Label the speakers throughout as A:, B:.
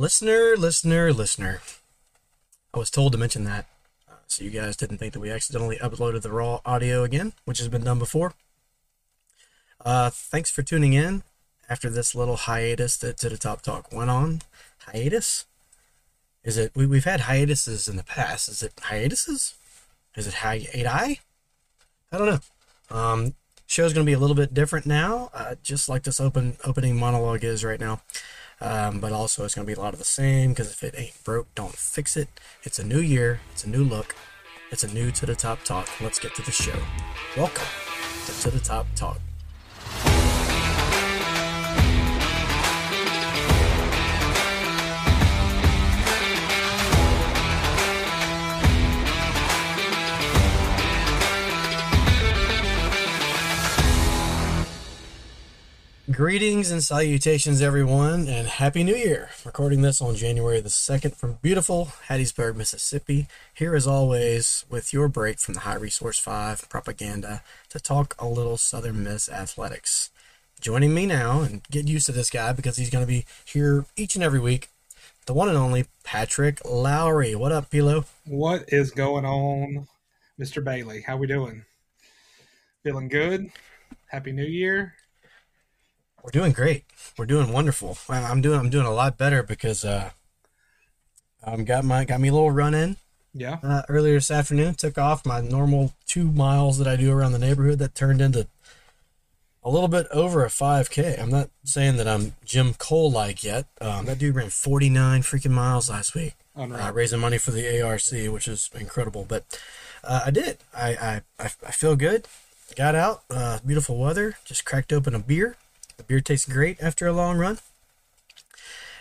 A: Listener, listener, listener. I was told to mention that, uh, so you guys didn't think that we accidentally uploaded the raw audio again, which has been done before. Uh, thanks for tuning in after this little hiatus that To the Top Talk went on. Hiatus? Is it? We, we've had hiatuses in the past. Is it hiatuses? Is it hiati? I don't know. Um, show's going to be a little bit different now, uh, just like this open opening monologue is right now. Um, but also, it's going to be a lot of the same because if it ain't broke, don't fix it. It's a new year, it's a new look, it's a new to the top talk. Let's get to the show. Welcome to, to the top talk. Greetings and salutations, everyone, and Happy New Year! Recording this on January the 2nd from beautiful Hattiesburg, Mississippi. Here, as always, with your break from the High Resource 5 propaganda to talk a little Southern Miss athletics. Joining me now, and get used to this guy because he's going to be here each and every week, the one and only Patrick Lowery. What up, Pilo?
B: What is going on, Mr. Bailey? How we doing? Feeling good? Happy New Year!
A: We're doing great. We're doing wonderful. I'm doing I'm doing a lot better because uh, um got my got me a little run in.
B: Yeah.
A: Uh, earlier this afternoon, took off my normal two miles that I do around the neighborhood. That turned into a little bit over a 5K. I'm not saying that I'm Jim Cole like yet. Um, that dude ran 49 freaking miles last week, uh, raising money for the ARC, which is incredible. But uh, I did. I, I I I feel good. Got out. Uh, beautiful weather. Just cracked open a beer the beer tastes great after a long run.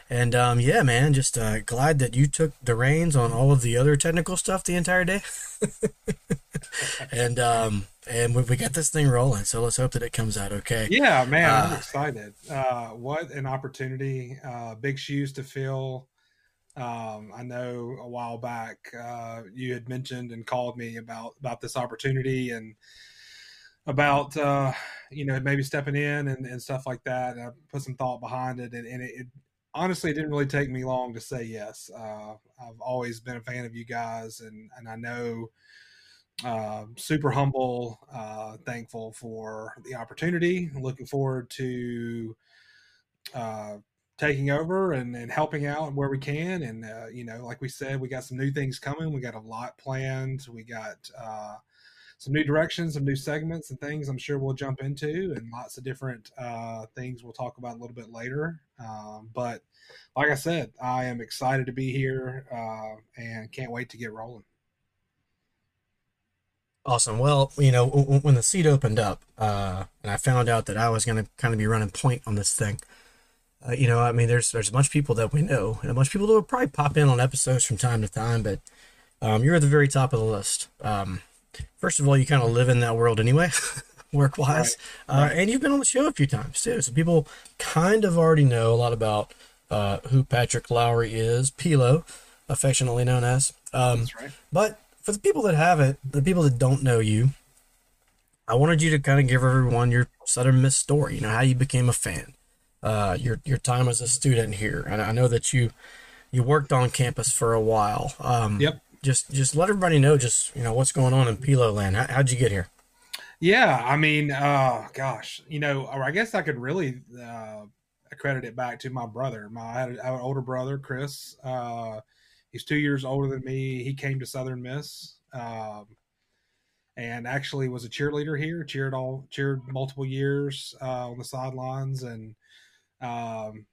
A: And um, yeah, man, just uh, glad that you took the reins on all of the other technical stuff the entire day. and um, and we, we got this thing rolling, so let's hope that it comes out okay.
B: Yeah, man, uh, I'm excited. Uh, what an opportunity! Uh, big shoes to fill. Um, I know a while back uh, you had mentioned and called me about about this opportunity and about uh, you know maybe stepping in and, and stuff like that. And I put some thought behind it, and, and it, it, honestly it didn't really take me long to say yes. Uh, I've always been a fan of you guys, and and I know. Uh, super humble, uh, thankful for the opportunity. Looking forward to uh, taking over and, and helping out where we can. And, uh, you know, like we said, we got some new things coming. We got a lot planned. We got uh, some new directions, some new segments and things I'm sure we'll jump into, and lots of different uh, things we'll talk about a little bit later. Um, but like I said, I am excited to be here uh, and can't wait to get rolling.
A: Awesome. Well, you know, when the seat opened up uh, and I found out that I was going to kind of be running point on this thing, uh, you know, I mean, there's there's a bunch of people that we know and a bunch of people that will probably pop in on episodes from time to time, but um, you're at the very top of the list. Um, first of all, you kind of live in that world anyway, work wise. Right. Uh, right. and you've been on the show a few times too. So people kind of already know a lot about uh, who Patrick Lowery is, Pilo, affectionately known as. Um, That's right. But for the people that haven't, the people that don't know you, I wanted you to kind of give everyone your Southern Miss story. You know how you became a fan, uh, your your time as a student here, and I know that you you worked on campus for a while. Um,
B: yep
A: just just let everybody know just you know what's going on in Pilo land. How, how'd you get here?
B: Yeah, I mean, uh, gosh, you know, or I guess I could really uh, accredit it back to my brother. My I had, an older brother, Chris. Uh, he's two years older than me. He came to Southern Miss, um, and actually was a cheerleader here. cheered all cheered multiple years uh, on the sidelines, and um,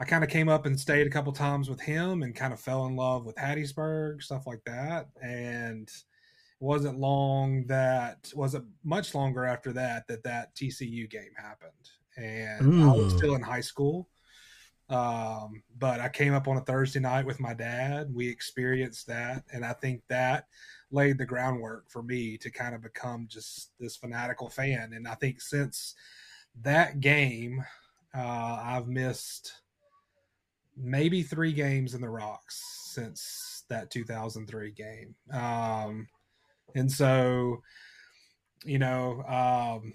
B: I kind of came up and stayed a couple times with him and kind of fell in love with Hattiesburg, stuff like that. And it wasn't long that wasn't much longer after that that that TCU game happened, and Ooh. I was still in high school. Um, but I came up on a Thursday night with my dad. We experienced that, and I think that laid the groundwork for me to kind of become just this fanatical fan. And I think since that game, uh, I've missed maybe three games in the Rocks since that 2003 game. Um, and so, you know, um,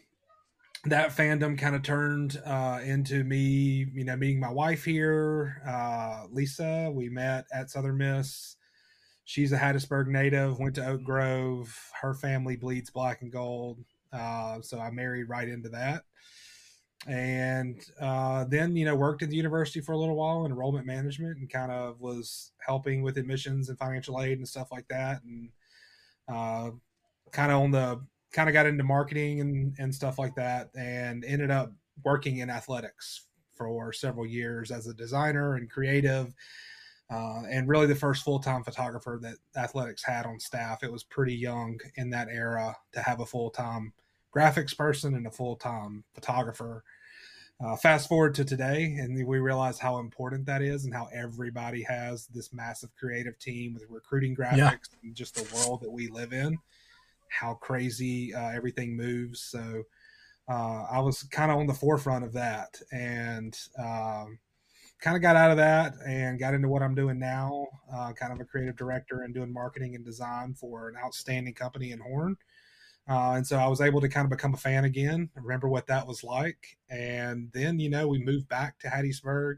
B: that fandom kind of turned uh, into me, you know, meeting my wife here, uh, Lisa. We met at Southern Miss. She's a Hattiesburg native, went to Oak Grove. Her family bleeds black and gold. Uh, so I married right into that. And uh, then, you know, worked at the university for a little while in enrollment management and kind of was helping with admissions and financial aid and stuff like that. And uh, kind of on the kind of got into marketing and, and stuff like that and ended up working in athletics for several years as a designer and creative uh, and really the first full-time photographer that athletics had on staff it was pretty young in that era to have a full-time graphics person and a full-time photographer uh, fast forward to today and we realize how important that is and how everybody has this massive creative team with recruiting graphics yeah. and just the world that we live in how crazy uh, everything moves. So uh, I was kind of on the forefront of that and um, kind of got out of that and got into what I'm doing now, uh, kind of a creative director and doing marketing and design for an outstanding company in Horn. Uh, and so I was able to kind of become a fan again, remember what that was like. And then, you know, we moved back to Hattiesburg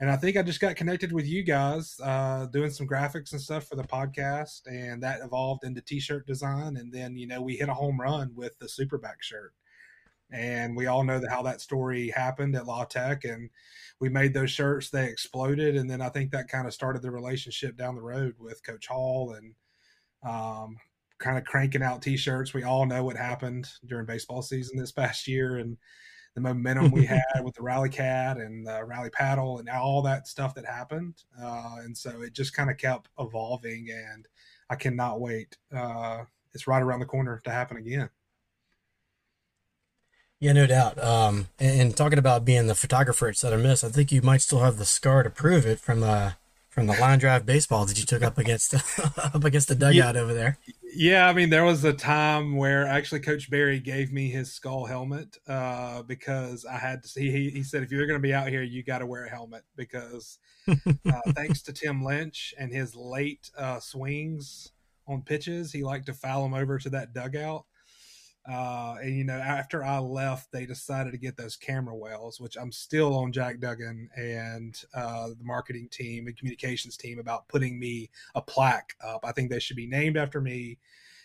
B: and I think I just got connected with you guys uh, doing some graphics and stuff for the podcast, and that evolved into t-shirt design, and then you know we hit a home run with the Superback shirt, and we all know that how that story happened at La Tech, and we made those shirts, they exploded, and then I think that kind of started the relationship down the road with Coach Hall and um, kind of cranking out t-shirts. We all know what happened during baseball season this past year, and the momentum we had with the rally cat and the rally paddle and all that stuff that happened. Uh, and so it just kind of kept evolving, and I cannot wait. Uh, it's right around the corner to happen again.
A: Yeah, no doubt. Um, and, and, talking about being the photographer at Southern Miss, I think you might still have the scar to prove it from the from the line drive baseball that you took up against up against the dugout yeah, over there.
B: Yeah, I mean, there was a time where actually Coach Berry gave me his skull helmet uh, because I had to see. He, he said, if you're going to be out here, you got to wear a helmet because uh, thanks to Tim Lynch and his late uh, swings on pitches, he liked to foul them over to that dugout. Uh, and you know, after I left, they decided to get those camera wells, which I'm still on Jack Duggan and uh, the marketing team and communications team about putting me a plaque up. I think they should be named after me.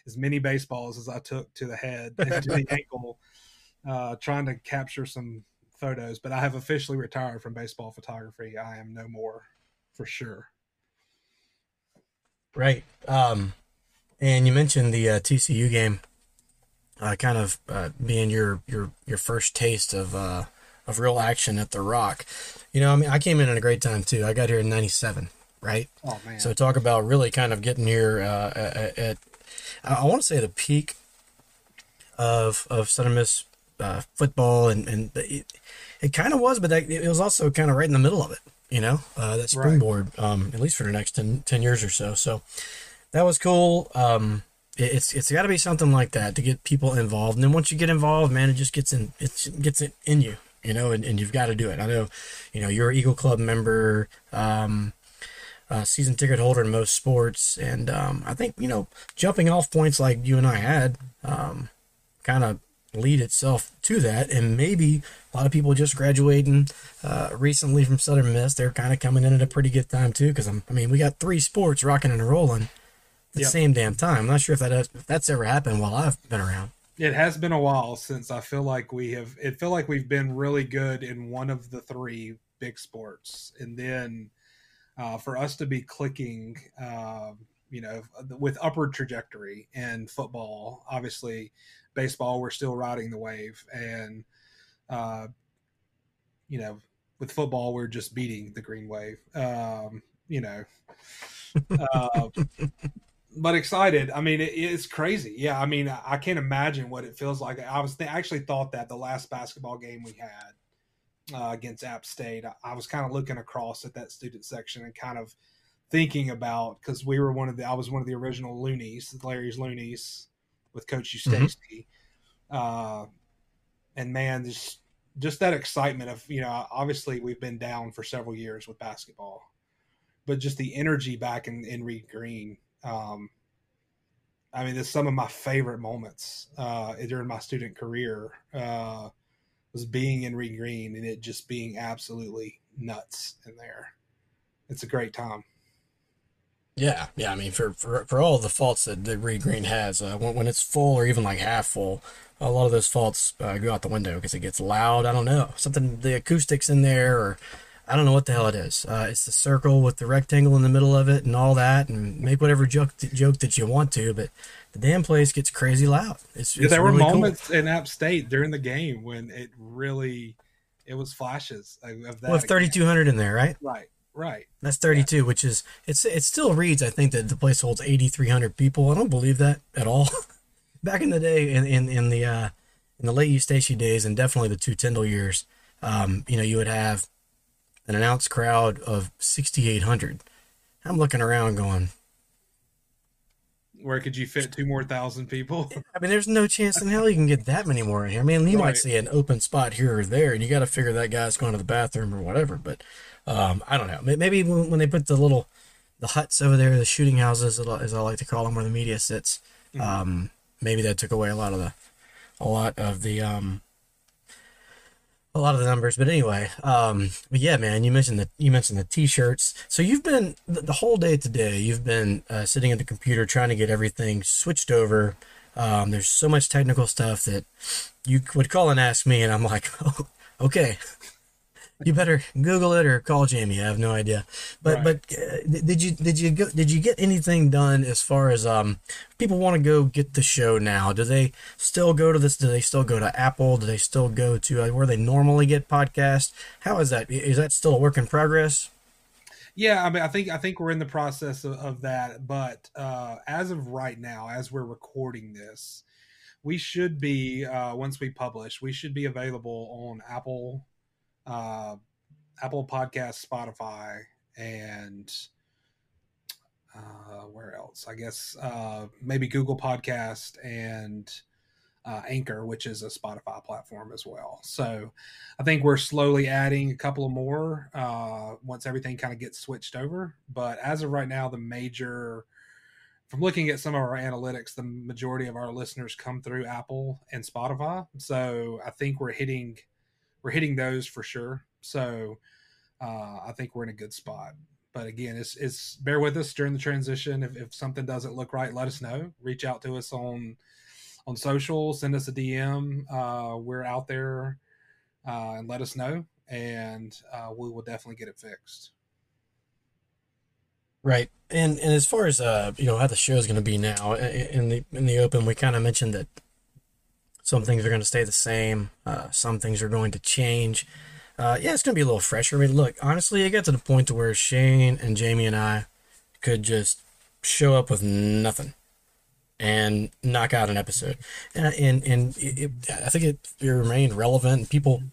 B: As many baseballs as I took to the head and to the ankle, uh, trying to capture some photos. But I have officially retired from baseball photography. I am no more, for sure.
A: Right. Um, and you mentioned the uh, TCU game uh, kind of uh, being your your your first taste of uh, of real action at the Rock. You know, I mean, I came in at a great time too. I got here in '97, right?
B: Oh man!
A: So talk about really kind of getting here uh, at, at I want to say the peak of of Southern Miss uh, football, and and it, it kind of was, but that, it was also kind of right in the middle of it. You know, uh, that springboard, right. um, at least for the next 10, 10 years or so. So that was cool. Um, it's it's got to be something like that to get people involved. And then once you get involved man it just gets in it gets it in you you know and, and you've got to do it. I know you know you're eagle club member um season ticket holder in most sports. And um i think you know jumping off points like you and i had um kind of lead itself to that. And maybe a lot of people just graduating uh, recently from southern miss they're kind of coming in at a pretty good time too because i mean we got three sports rocking and rolling the yep. same damn time. I'm not sure if that has, if that's ever happened while I've been around.
B: It has been a while since I feel like we have. It feel like we've been really good in one of the three big sports, and then uh, for us to be clicking, uh, you know, with upward trajectory in football. Obviously, baseball we're still riding the wave, and uh, you know, with football we're just beating the green wave. Um, you know. But excited. I mean, it, it's crazy. Yeah, I mean, I can't imagine what it feels like. I was th- actually thought that the last basketball game we had uh, against App State, I, I was kind of looking across at that student section and kind of thinking about because we were one of the I was one of the original loonies, Larry's loonies with Coach Eustachy, mm-hmm. uh, and man, just just that excitement of you know, obviously we've been down for several years with basketball, but just the energy back in in Reed Green um, I mean, it's some of my favorite moments uh, during my student career uh, was being in Reed Green and it just being absolutely nuts in there. It's a great time.
A: Yeah, yeah. I mean, for for, for all the faults that, that Reed Green has, uh, when, when it's full or even like half full, a lot of those faults uh, go out the window because it gets loud. I don't know something the acoustics in there, or I don't know what the hell it is. Uh, it's the circle with the rectangle in the middle of it and all that, and make whatever joke joke that you want to, but the damn place gets crazy loud. It's,
B: yeah,
A: it's
B: there were moments
A: cool.
B: in App State during the game when it really it was flashes of that.
A: With thirty two hundred in there, right?
B: Right, right.
A: That's 32, which is it's it still reads. I think that the place holds 8,300 people. I don't believe that at all. Back in the day, in in, in the uh, in the late Eustachy days, and definitely the two Tyndall years, um, you know, you would have an announced crowd of 6,800. I'm looking around, going,
B: Where could you fit two more thousand people?
A: I mean, there's no chance in hell you can get that many more in here. I mean, you might see an open spot here or there, and you got to figure that guy's going to the bathroom or whatever. But um, I don't know. Maybe when, when they put the little the huts over there, the shooting houses, as I like to call them, where the media sits, um, maybe that took away a lot of the a lot of the um, a lot of the numbers. But anyway, um, but yeah, man, you mentioned the you mentioned the t-shirts. So you've been the, whole day today. You've been uh, sitting at the computer trying to get everything switched over. Um, there's so much technical stuff that you would call and ask me, and I'm like, oh, okay. You better Google it or call Jamie. I have no idea. But
B: Right.
A: but uh, did you did you go, did you get anything done as far as um people want to go get the show now? Do they still go to this? Do they still go to Apple? Do they still go to uh, where they normally get podcasts? How is that? Is that still a work in progress?
B: Yeah, I mean, I think I think we're in the process of, of that, but uh, as of right now, as we're recording this, we should be uh, once we publish, we should be available on Apple, uh, Apple Podcast, Spotify, and uh, where else? I guess uh, maybe Google Podcast and uh, Anchor, which is a Spotify platform as well. So I think we're slowly adding a couple of more uh, once everything kind of gets switched over. But as of right now, the major, from looking at some of our analytics, the majority of our listeners come through Apple and Spotify. So I think we're hitting, we're hitting those for sure. So uh, I think we're in a good spot. But again, it's it's bear with us during the transition. If, if something doesn't look right, let us know. Reach out to us on on social, send us a DM. Uh, we're out there uh, and let us know, and uh, we will definitely get it fixed.
A: Right. And and as far as uh you know how the show is going to be now in the in the open, we kind of mentioned that some things are going to stay the same, uh, some things are going to change. Uh, yeah, it's going to be a little fresher. I mean, look, honestly, it got to the point to where Shane and Jamie and I could just show up with nothing and knock out an episode. And and, and it, it, I think it, it remained relevant. And people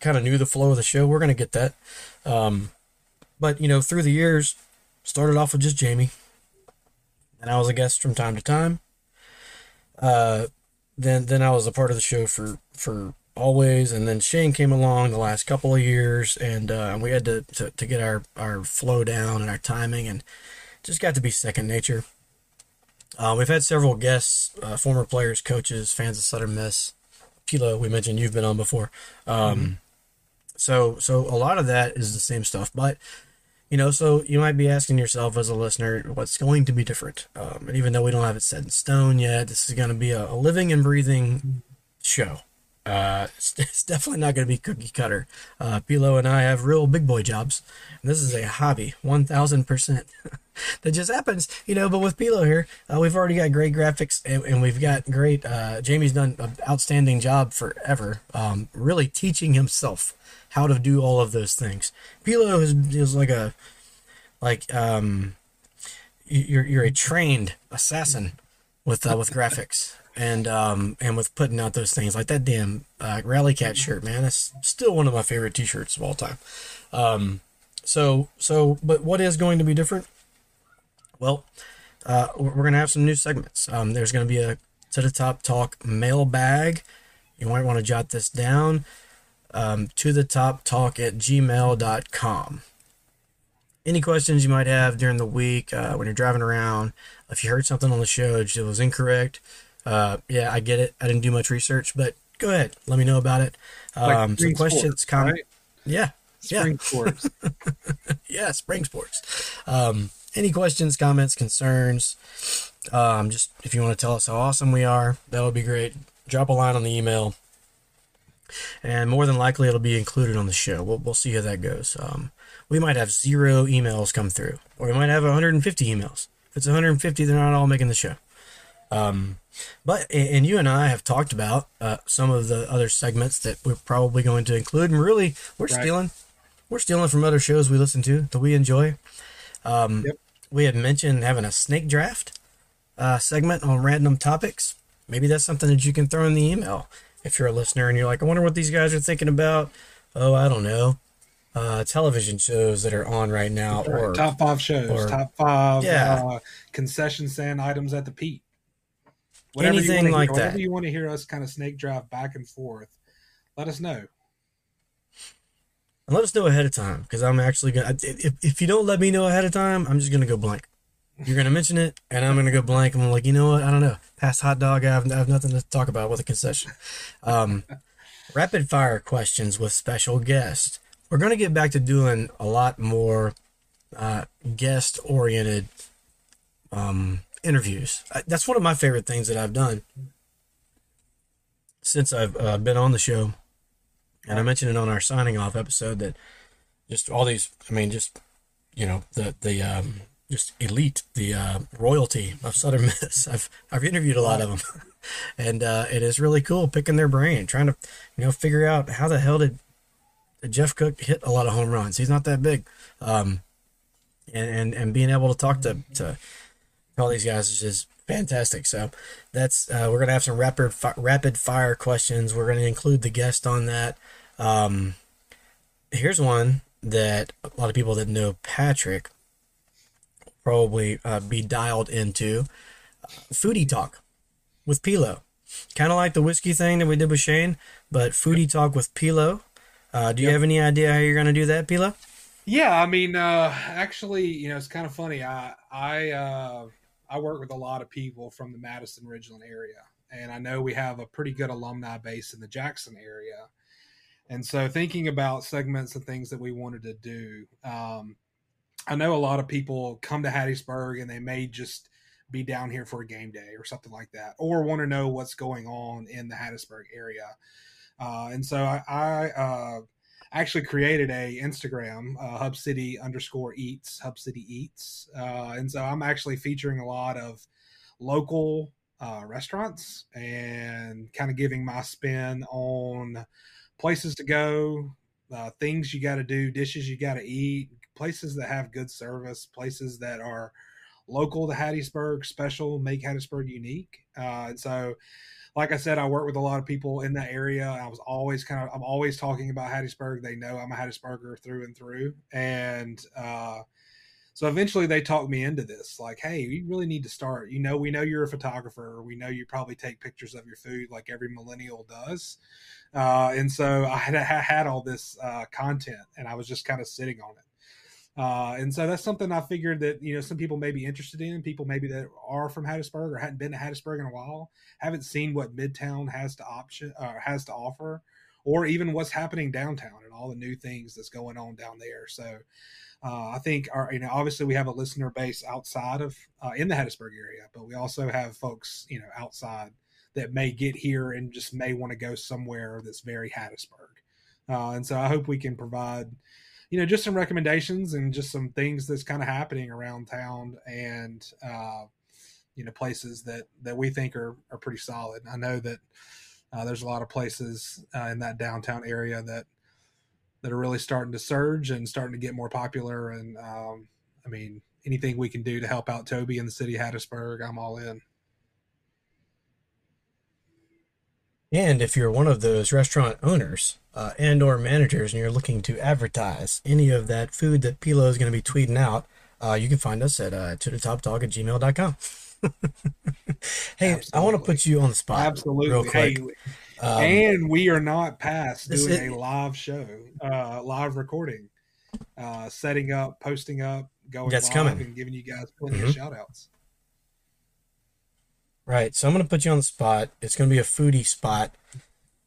A: kind of knew the flow of the show. We're going to get that. Um, but you know, through the years, started off with just Jamie, and I was a guest from time to time. Uh, then then I was a part of the show for for always, and then Shane came along the last couple of years, and uh, we had to, to to get our our flow down and our timing, and just got to be second nature. Uh, we've had several guests, uh, former players, coaches, fans of Southern Miss. Pilo, we mentioned you've been on before. Um, So so a lot of that is the same stuff, but you know, so you might be asking yourself as a listener, what's going to be different? Um, and even though we don't have it set in stone yet, this is going to be a, a living and breathing show. Uh, it's, it's definitely not going to be cookie cutter. Uh, Pilo and I have real big boy jobs, and this is a hobby, one thousand percent. That just happens, you know. But with Pilo here, uh, we've already got great graphics, and, and we've got great. Uh, Jamie's done an outstanding job forever, um, really teaching himself how to do all of those things. Pilo is, is like a like um, you're you're a trained assassin with uh, with graphics and um and with putting out those things. Like that damn uh, rally cat shirt man. That's still one of my favorite t-shirts of all time. Um so so but what is going to be different? Well uh we're gonna have some new segments. Um there's gonna be a to the top talk mailbag. You might want to jot this down um, to the top talk at gmail.com any questions you might have during the week uh, when you're driving around, If you heard something on the show that was incorrect, uh, yeah, I get it. I didn't do much research, but go ahead, let me know about it.
B: Like
A: Um, some questions, comments.
B: right?
A: Yeah, yeah.
B: Spring sports.
A: yeah, spring sports. Um, any questions, comments, concerns? Um, just if you want to tell us how awesome we are, that would be great. Drop a line on the email, and more than likely it'll be included on the show. We'll, we'll see how that goes. Um, we might have zero emails come through, or we might have 150 emails. If it's 150, they're not all making the show. Um, but and you and I have talked about uh, some of the other segments that we're probably going to include, and really we're
B: Right.
A: stealing we're stealing from other shows we listen to that we enjoy. Um,
B: Yep.
A: We had mentioned having a snake draft uh, segment on random topics. Maybe that's something that you can throw in the email if you're a listener and you're like, I wonder what these guys are thinking about. Oh, I don't know. Uh, television shows that are on right now, or
B: top five shows,
A: or-
B: top five
A: Yeah.
B: uh, concession stand items at the Pete. Whatever you
A: Anything like
B: hear, Whatever you want to hear us kind of snake draft back and forth, let us know.
A: and let us know ahead of time because I'm actually gonna. If, if you don't let me know ahead of time, I'm just gonna go blank. You're gonna mention it, and I'm gonna go blank. I'm like, you know what? I don't know. Past hot dog, I have, I have nothing to talk about with a concession. Um, rapid fire questions with special guests. We're gonna get back to doing a lot more uh, guest oriented um, interviews. I, that's one of my favorite things that I've done since I've uh, been on the show. And I mentioned it on our signing off episode that just all these, I mean, just, you know, the, the, um, just elite, the uh, royalty of Southern Miss. I've, I've interviewed a lot of them. and uh, it is really cool picking their brain, trying to, you know, figure out how the hell did Jeff Cook hit a lot of home runs. He's not that big. Um, and, and, and being able to talk to, to all these guys is just fantastic. So that's uh, we're gonna have some rapid fi- rapid fire questions. We're gonna include the guest on that. Um, here's one that a lot of people that know Patrick probably uh, be dialed into. Uh, foodie talk with Pilo, kind of like the whiskey thing that we did with Shane, but foodie talk with Pilo. Uh, do you
B: Yep.
A: have any idea how you're gonna do that, Pilo?
B: Yeah, I mean, uh, actually, you know, it's kind of funny. I I uh, I work with a lot of people from the Madison Ridgeland area, and I know we have a pretty good alumni base in the Jackson area. And so, thinking about segments and things that we wanted to do, um, I know a lot of people come to Hattiesburg and they may just be down here for a game day or something like that, or want to know what's going on in the Hattiesburg area. Uh, and so, I, I uh, actually created a Instagram, uh, Hub City underscore Eats, Hub City Eats, uh, and so I'm actually featuring a lot of local uh, restaurants and kind of giving my spin on places to go, uh, things you got to do, dishes you got to eat, places that have good service, places that are local to Hattiesburg, special, make Hattiesburg unique. Uh, and so like I said, I work with a lot of people in that area. I was always kind of, I'm always talking about Hattiesburg. They know I'm a Hattiesburger through and through. And uh, so eventually they talked me into this like, hey, you really need to start. You know, we know you're a photographer. We know you probably take pictures of your food like every millennial does. Uh, and so I had, I had all this uh, content and I was just kind of sitting on it. Uh, and so that's something I figured that you know some people may be interested in. People maybe that are from Hattiesburg or hadn't been to Hattiesburg in a while, haven't seen what Midtown has to option uh, has to offer, or even what's happening downtown and all the new things that's going on down there. So uh, I think our you know obviously we have a listener base outside of uh, in the Hattiesburg area, but we also have folks you know outside that may get here and just may want to go somewhere that's very Hattiesburg. Uh, and so I hope we can provide you know, just some recommendations and just some things that's kind of happening around town and, uh, you know, places that, that we think are, are pretty solid. I know that uh, there's a lot of places uh, in that downtown area that, that are really starting to surge and starting to get more popular. And, um, I mean, anything we can do to help out Toby in the city of Hattiesburg, I'm all in.
A: And if you're one of those restaurant owners uh, and or managers and you're looking to advertise any of that food that Pilo is going to be tweeting out, uh, you can find us at uh, to the top dog at gmail.com. hey, I want to put you on the spot
B: Absolutely.
A: real quick.
B: Hey,
A: Um,
B: and we are not past doing
A: is-
B: a live show, uh, live recording, uh, setting up, posting up, going
A: That's
B: live,
A: coming.
B: and giving you guys plenty
A: Mhm.
B: of shout outs.
A: Right. So I'm going to put you on the spot. It's going to be a foodie spot.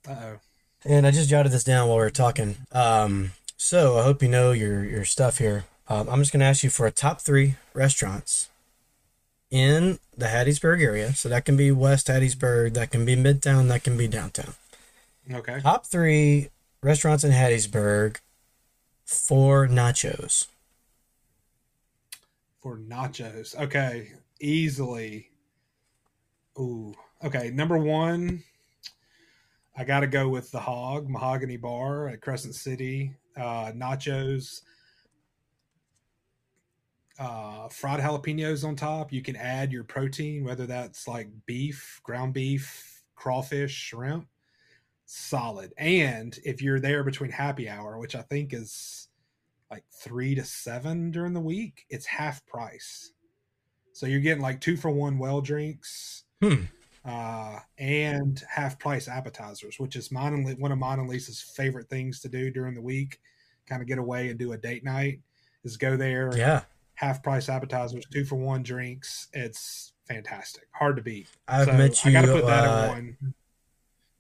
B: Uh oh.
A: And I just jotted this down while we were talking. Um, so I hope you know your, your stuff here. Um, I'm just going to ask you for a top three restaurants in the Hattiesburg area. So that can be West Hattiesburg, that can be Midtown, that can be downtown.
B: Okay.
A: Top three restaurants in Hattiesburg for nachos.
B: For nachos. Okay. Easily. Ooh. Okay. Number one, I got to go with the Hog Mahogany Bar at Crescent City. Uh, nachos, uh, fried jalapenos on top. You can add your protein, whether that's like beef, ground beef, crawfish, shrimp. Solid. And if you're there between happy hour, which I think is like three to seven during the week, it's half price. So you're getting like two for one well drinks.
A: Hmm.
B: Uh, and half price appetizers, which is mine and one of mine and Lisa's favorite things to do during the week. Kind of get away and do a date night. Is go there,
A: Yeah.
B: half price appetizers, two for one drinks. It's fantastic, hard to beat.
A: I've
B: So
A: met you.
B: I got to put that
A: uh,
B: one.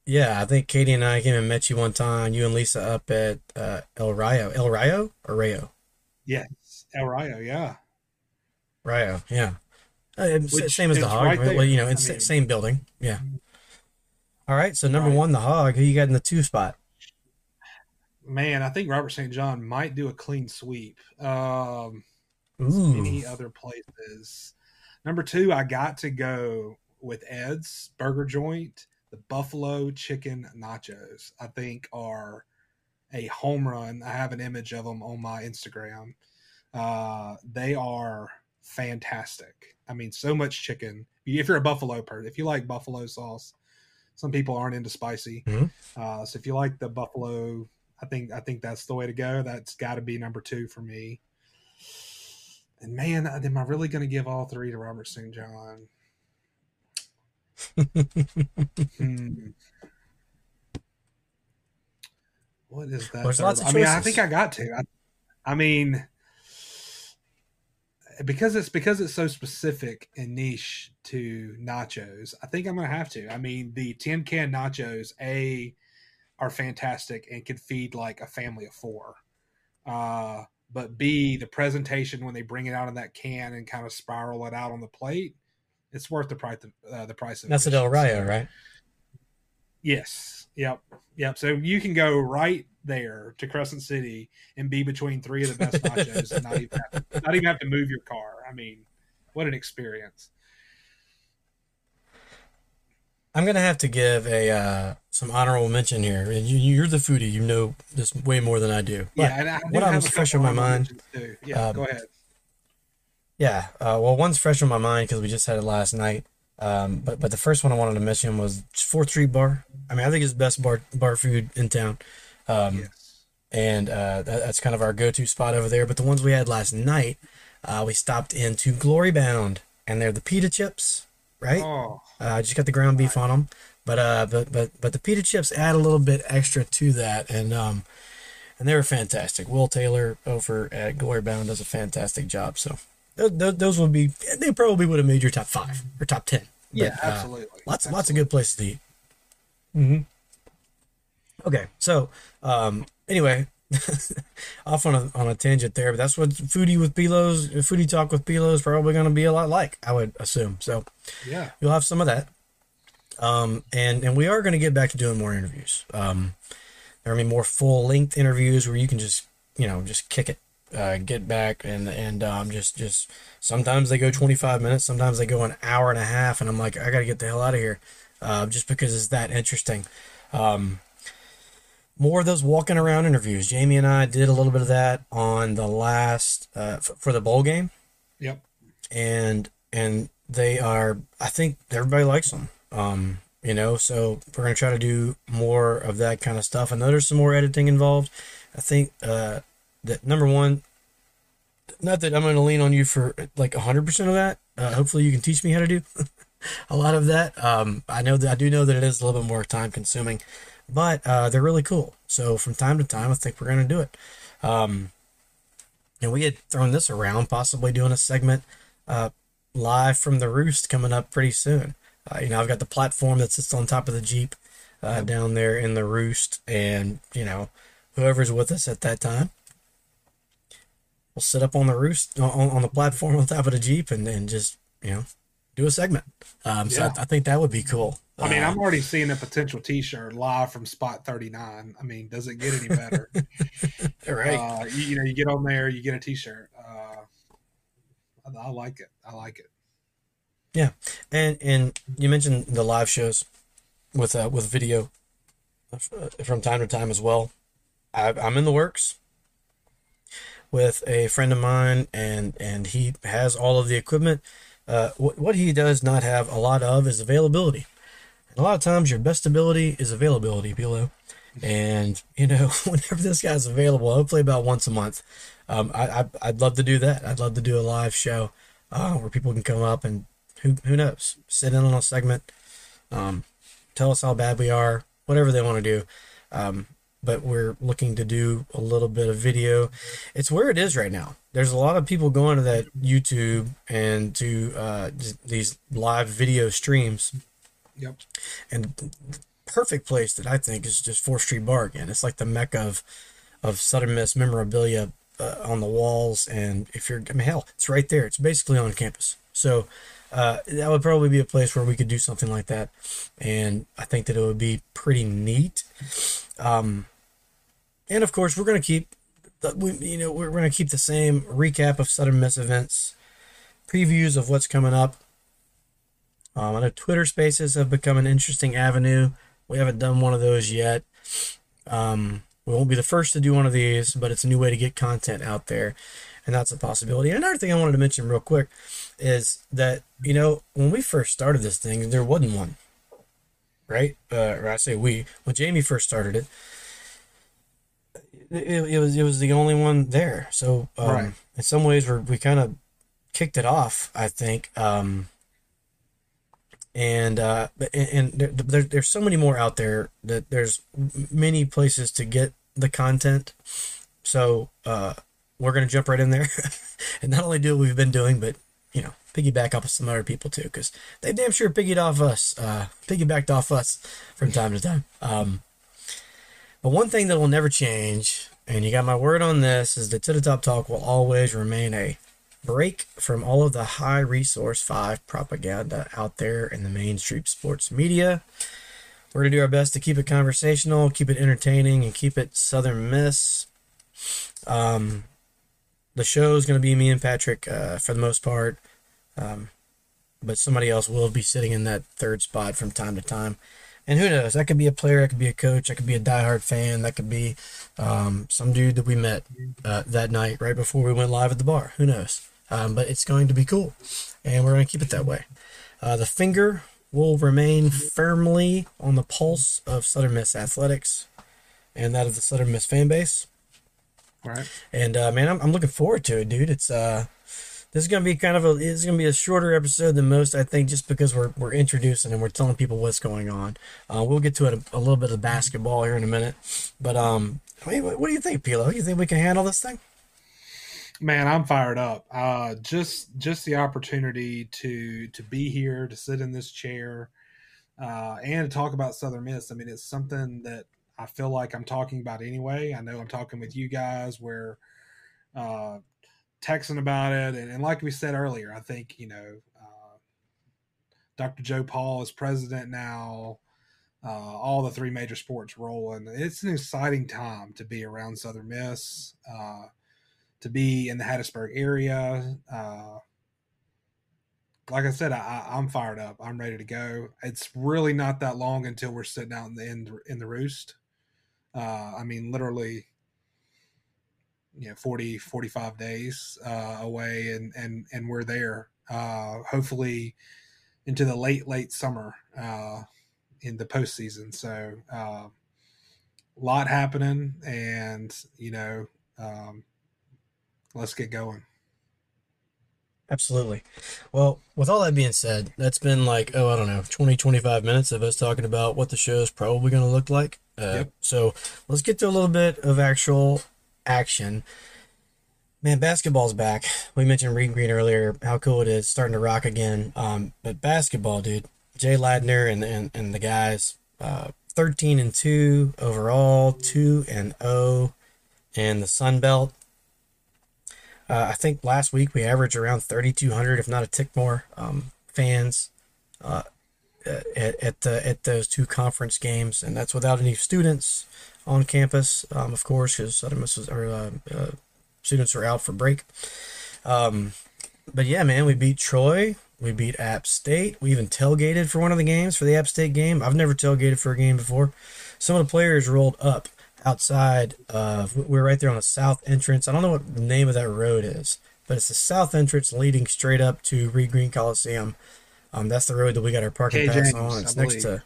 A: Yeah, I think Katie and I came and met you one time. You and Lisa up at uh, El Rio, El Rio or Rayo?
B: Yes, El Rio. Yeah,
A: Rio. yeah. Uh,
B: Which
A: same as the hog.
B: right
A: well, you know, it's
B: I mean-
A: same building. Yeah. All right. So number
B: Right.
A: one, the hog. Who you got in the two spot?
B: man, I think Robert St. John might do a clean sweep. Um, any other places. Number two, I got to go with Ed's Burger Joint. The Buffalo Chicken Nachos, I think, are a home run. I have an image of them on my Instagram. Uh, they are fantastic. I mean, so much chicken. If you're a Buffalo person, if you like Buffalo sauce, some people aren't into spicy.
A: Mhm.
B: Uh, so if you like the Buffalo, I think I think that's the way to go. That's got to be number two for me. And man, am I really going to give all three to Robert St. John? Hmm. What is that?
A: Of?
B: I mean, I think I got to. I, I mean, because it's because it's so specific and niche to nachos. I think I'm gonna have to. I mean, the tin can nachos a are fantastic and can feed like a family of four. Uh, but B, the presentation when they bring it out in that can and kind of spiral it out on the plate, it's worth the price. Uh, the price of
A: That's at
B: admission.
A: El Rayo,
B: So-
A: right?
B: Yes. Yep. Yep. So you can go right there to Crescent City and be between three of the best nachos and not even have, not even have to move your car. I mean, what an experience.
A: I'm gonna have to give a uh, some honorable mention here. And you, you're the foodie. You know this way more than I do. But
B: yeah. And I
A: what was fresh on my mind-
B: Too. Yeah.
A: um,
B: go ahead.
A: Yeah, uh, well, one's fresh on my mind because we just had it last night. Um, but but the first one I wanted to mention was Fourth Street Bar. I mean, I think it's the best bar bar food in town, um,
B: Yes.
A: and uh, that, that's kind of our go to spot over there. But the ones we had last night, uh, we stopped into Glory Bound, and they're the pita chips, right?
B: Oh,
A: Uh, just got the ground beef on them, but uh, but but but the pita chips add a little bit extra to that, and um, and they were fantastic. Will Taylor over at Glory Bound does a fantastic job. So th- th- those would be they probably would have made your top five or top ten. But,
B: yeah.
A: uh,
B: absolutely.
A: lots lots of good places to eat. Mm-hmm. Okay, so um, anyway, off on a on a tangent there, but that's what foodie with Pilos, foodie talk with Pilos probably going to be a lot like. I would assume so
B: Yeah.
A: you'll have some of that. Um, and and we are going to get back to doing more interviews. Um, there are gonna be more full length interviews where you can just you know just kick it, uh, get back and and um, just just sometimes they go 25 minutes, sometimes they go an hour and a half, and I'm like I got to get the hell out of here, uh, just because it's that interesting. Um, more of those walking around interviews. Jamie and I did a little bit of that on the last uh, f- for the bowl game
B: Yep.
A: and and they are I think everybody likes them. Um, you know, so we're gonna try to do more of that kind of stuff. I know there's some more editing involved. I think uh, that number one, not that I'm gonna lean on you for like hundred percent of that. Uh, hopefully, you can teach me how to do a lot of that. Um, I know that I do know that it is a little bit more time consuming, but uh, they're really cool. So from time to time, I think we're gonna do it. Um, and we had thrown this around, possibly doing a segment uh, live from the roost coming up pretty soon. Uh, you know, I've got the platform that sits on top of the Jeep uh, down there in the roost, and you know, whoever's with us at that time will sit up on the roost on, on the platform on top of the Jeep and then just you know do a segment. Um, so
B: Yeah.
A: I, I think that would be cool.
B: I mean,
A: Uh,
B: I'm already seeing a potential T-shirt live from Spot 39. I mean, does it get any better?
A: right.
B: uh, you, you know, you get on there, you get a T-shirt. Uh, I, I like it. I like it.
A: Yeah, and and you mentioned the live shows with uh, with video uh, from time to time as well. I, I'm in the works with a friend of mine, and and he has all of the equipment. Uh, what what he does not have a lot of is availability. And a lot of times, your best ability is availability, Pilo. And you know, whenever this guy's available, hopefully about once a month, um, I, I I'd love to do that. I'd love to do a live show uh, where people can come up and who who knows, sit in on a segment, um, tell us how bad we are, whatever they want to do. Um, but we're looking to do a little bit of video. It's where it is right now. There's a lot of people going to that YouTube and to uh, these live video streams.
B: Yep.
A: And the perfect place that I think is just Fourth Street Bar again. It's like the mecca of of Southern Miss memorabilia uh, on the walls. And if you're, I mean, hell, it's right there. It's basically on campus. So uh, that would probably be a place where we could do something like that. And I think that it would be pretty neat. Um, and of course, we're going to keep, the, we, you know, we're going to keep the same recap of Southern Miss events, previews of what's coming up. Um, I know Twitter Spaces have become an interesting avenue. We haven't done one of those yet. Um, we won't be the first to do one of these, but it's a new way to get content out there, and that's a possibility. And another thing I wanted to mention real quick is that you know when we first started this thing, there wasn't one, right? Uh, or I say we when Jamie first started it, it, it was it was the only one there. So um,
B: Right.
A: in some ways, we we kind of kicked it off. I think. Um, and uh, and, and there, there, there's so many more out there that there's many places to get the content. So uh, we're gonna jump right in there, and not only do what we've been doing, but you know, piggyback off of some other people too, because they damn sure piggyed off us, uh, piggybacked off us from time to time. Um, but one thing that will never change, and you got my word on this, is that To the Top Talk will always remain a break from all of the high resource five propaganda out there in the mainstream sports media. We're going to do our best to keep it conversational, keep it entertaining, and keep it Southern Miss. Um, the show is going to be me and Patrick uh, for the most part, um, but somebody else will be sitting in that third spot from time to time. And who knows? That could be a player, that could be a coach, that could be a diehard fan, that could be um, some dude that we met uh, that night right before we went live at the bar. Who knows? Um, but it's going to be cool, and we're going to keep it that way. Uh, the finger will remain firmly on the pulse of Southern Miss athletics and that of the Southern Miss fan base.
B: Right.
A: And uh, man, I'm, I'm looking forward to it, dude. It's uh, this is gonna be kind of a it's gonna be a shorter episode than most, I think, just because we're we're introducing and we're telling people what's going on. Uh, we'll get to it a, a little bit of basketball here in a minute, but um, I mean, what, what do you think, Pilo? You think we can handle this thing?
B: Man, I'm fired up. Uh, just just the opportunity to to be here, to sit in this chair, uh, and to talk about Southern Miss. I mean, it's something that I feel like I'm talking about anyway. I know I'm talking with you guys. We're uh, texting about it, and, and like we said earlier, I think you know, uh, Dr. Joe Paul is president now. Uh, all the three major sports rolling. It's an exciting time to be around Southern Miss. Uh, to be in the Hattiesburg area. Uh, like I said, I, I'm fired up. I'm ready to go. It's really not that long until we're sitting out in the in, in the roost. Uh, I mean, literally, you know, 40, 45 days uh, away, and and and we're there. Uh, hopefully, into the late late summer uh, in the postseason. So, uh, a lot happening, and you know. Um, let's get going.
A: Absolutely. Well, with all that being said, that's been like, oh, I don't know, 20, 25 minutes of us talking about what the show is probably going to look like. Uh,
B: Yep.
A: So let's get to a little bit of actual action. Man, basketball's back. We mentioned Reed Green earlier, how cool it is, starting to rock again. Um, but basketball, dude, Jay Ladner and, and, and the guys, uh, 13 and 2 overall, 2 and 0 in the Sun Belt. Uh, I think last week we averaged around 3,200, if not a tick more, um, fans uh, at, at, the, at those two conference games, and that's without any students on campus, um, of course, because uh, uh, students are out for break. Um, but yeah, man, we beat Troy. We beat App State. We even tailgated for one of the games for the App State game. I've never tailgated for a game before. Some of the players rolled up outside of. We are right there on the south entrance. I don't know what the name of that road is, but it's the south entrance leading straight up to Reed Green Coliseum. Um, that's the road that we got our parking
B: K.
A: pass
B: James,
A: on. It's
B: I
A: next to.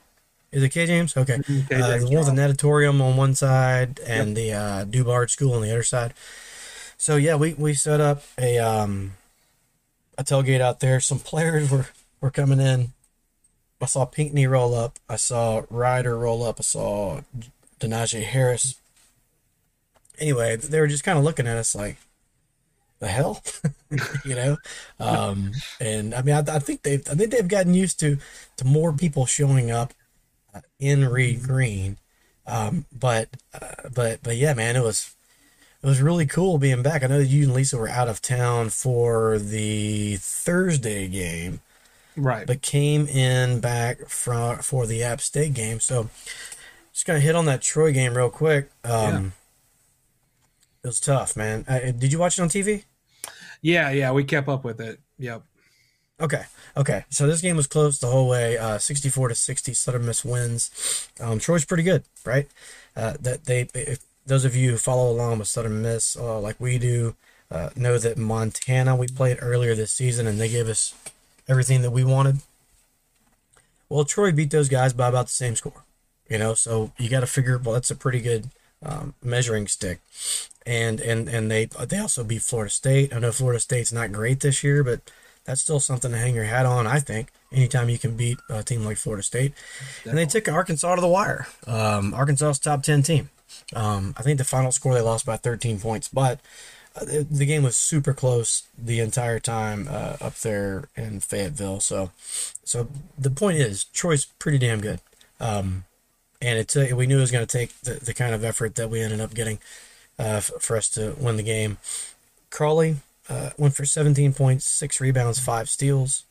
A: Is it K James? Okay.
B: Mhm, K.
A: Uh,
B: James
A: the one with
B: Drive.
A: natatorium on one side and the uh, Dubard School on the other side. So yeah, we, we set up a um a tailgate out there. Some players were were coming in. I saw Pinckney roll up. I saw Ryder roll up. I saw Denijay Harris. Anyway, they were just kind of looking at us like, the hell, you know. Um, and I mean, I, I think they've I think they've gotten used to to more people showing up uh, in Reed Green. Um, but uh, but but yeah, man, it was it was really cool being back. I know that you and Lisa were out of town for the Thursday game,
B: Right.
A: but came in back for for the App State game. So just gonna hit on that Troy game real quick. Um, It was tough, man. Uh, did you watch it on TV?
B: Yeah, yeah, we kept up with it. Yep.
A: Okay. Okay. So this game was close the whole way. Uh, 64 to 60. Southern Miss wins. Um, Troy's pretty good, right? Uh, that they, if those of you who follow along with Southern Miss, uh, like we do, uh, know that Montana we played earlier this season and they gave us everything that we wanted. Well, Troy beat those guys by about the same score, you know. So you got to figure. Well, that's a pretty good um, measuring stick, and and and they they also beat Florida State. I know Florida State's not great this year, but that's still something to hang your hat on. I think anytime you can beat a team like Florida State, and they took Arkansas to the wire. Um, Arkansas's top ten team. Um, I think the final score they lost by 13 points, but uh, the, the game was super close the entire time uh, up there in Fayetteville. So, so the point is, Troy's pretty damn good. Um, and it took, we knew it was going to take the, the kind of effort that we ended up getting uh, f- for us to win the game. Crowley uh, went for 17 points, six rebounds, five steals.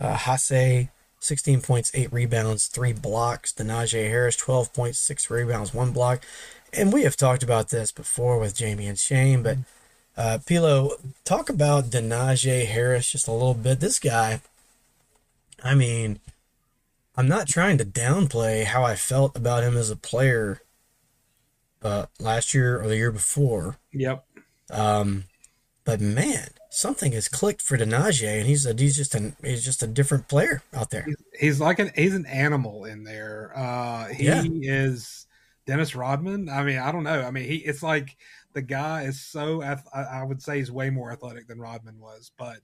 A: Uh, Haase, 16 points, eight rebounds, three blocks. Denijay Harris, 12 points, six rebounds, one block. And we have talked about this before with Jamie and Shane, but uh, Pilo, talk about Denijay Harris just a little bit. This guy, I mean, I'm not trying to downplay how I felt about him as a player uh, last year or the year before.
B: Yep.
A: Um, but man, something has clicked for Denijay, and he's a, he's just an he's just a different player out there.
B: He's like an he's an animal in there. Uh he
A: Yeah.
B: is Dennis Rodman. I mean, I don't know. I mean, he it's like the guy is so I would say he's way more athletic than Rodman was, but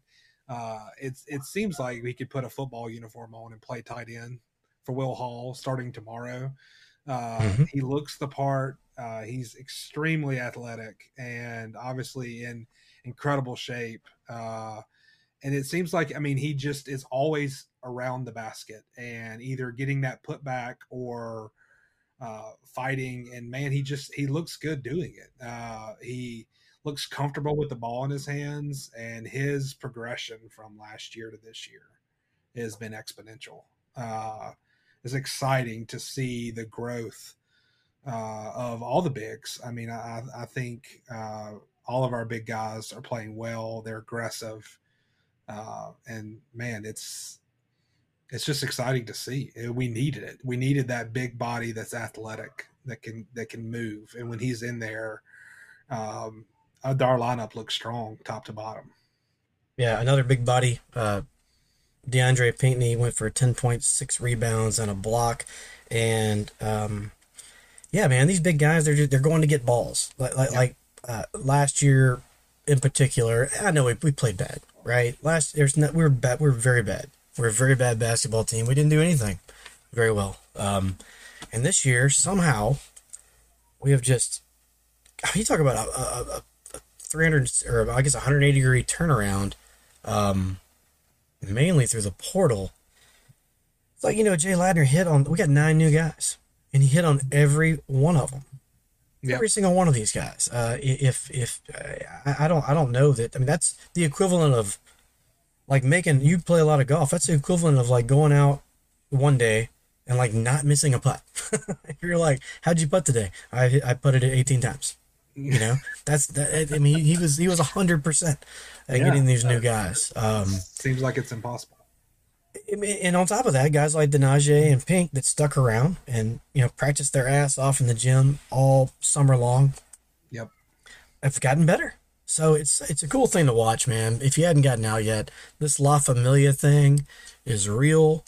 B: uh it's it seems like he could put a football uniform on and play tight end for Will Hall starting tomorrow. Uh
A: Mhm.
B: he looks the part. Uh he's extremely athletic and obviously in incredible shape. Uh and it seems like I mean he just is always around the basket and either getting that put back or uh, fighting. And man, he just he looks good doing it. Uh, he looks comfortable with the ball in his hands, and his progression from last year to this year has been exponential. Uh, it's exciting to see the growth uh, of all the bigs. I mean, I, I think uh, all of our big guys are playing well. They're aggressive uh, and man, it's it's just exciting to see. Uh, We needed it. We needed that big body that's athletic that can that can move. And when he's in there, um, uh, our lineup looks strong, top to bottom.
A: Yeah, another big body. Uh, DeAndre Pinckney went for 10.6 rebounds and a block, and um, yeah, man, these big guys they're just, they're going to get balls. Like like, like uh, last year in particular, I know we, we played bad, right? Last there's not we were bad. We are very bad. We're a very bad basketball team. We didn't do anything very well. Um, and this year somehow we have just. You talk about a, a, a, a 300 or I guess 180 degree turnaround um, mainly through the portal. It's like you know, Jay Ladner hit on. We got nine new guys, and he hit on every one of them.
B: Yep.
A: Every single one of these guys. Uh, if if I, I don't I don't know that. I mean, that's the equivalent of like making you play a lot of golf. That's the equivalent of like going out one day and like not missing a putt. You're like, how'd you putt today? I I putted it 18 times. You know, that's that. I mean, he was he was hundred percent at
B: Yeah.
A: getting these new guys. Um,
B: Seems like it's impossible.
A: I mean, and on top of that, guys like Denijay and Pink that stuck around and you know practiced their ass off in the gym all summer long
B: Yep.
A: have gotten better. So it's it's a cool thing to watch, man. If you hadn't gotten out yet, this La Familia thing is real.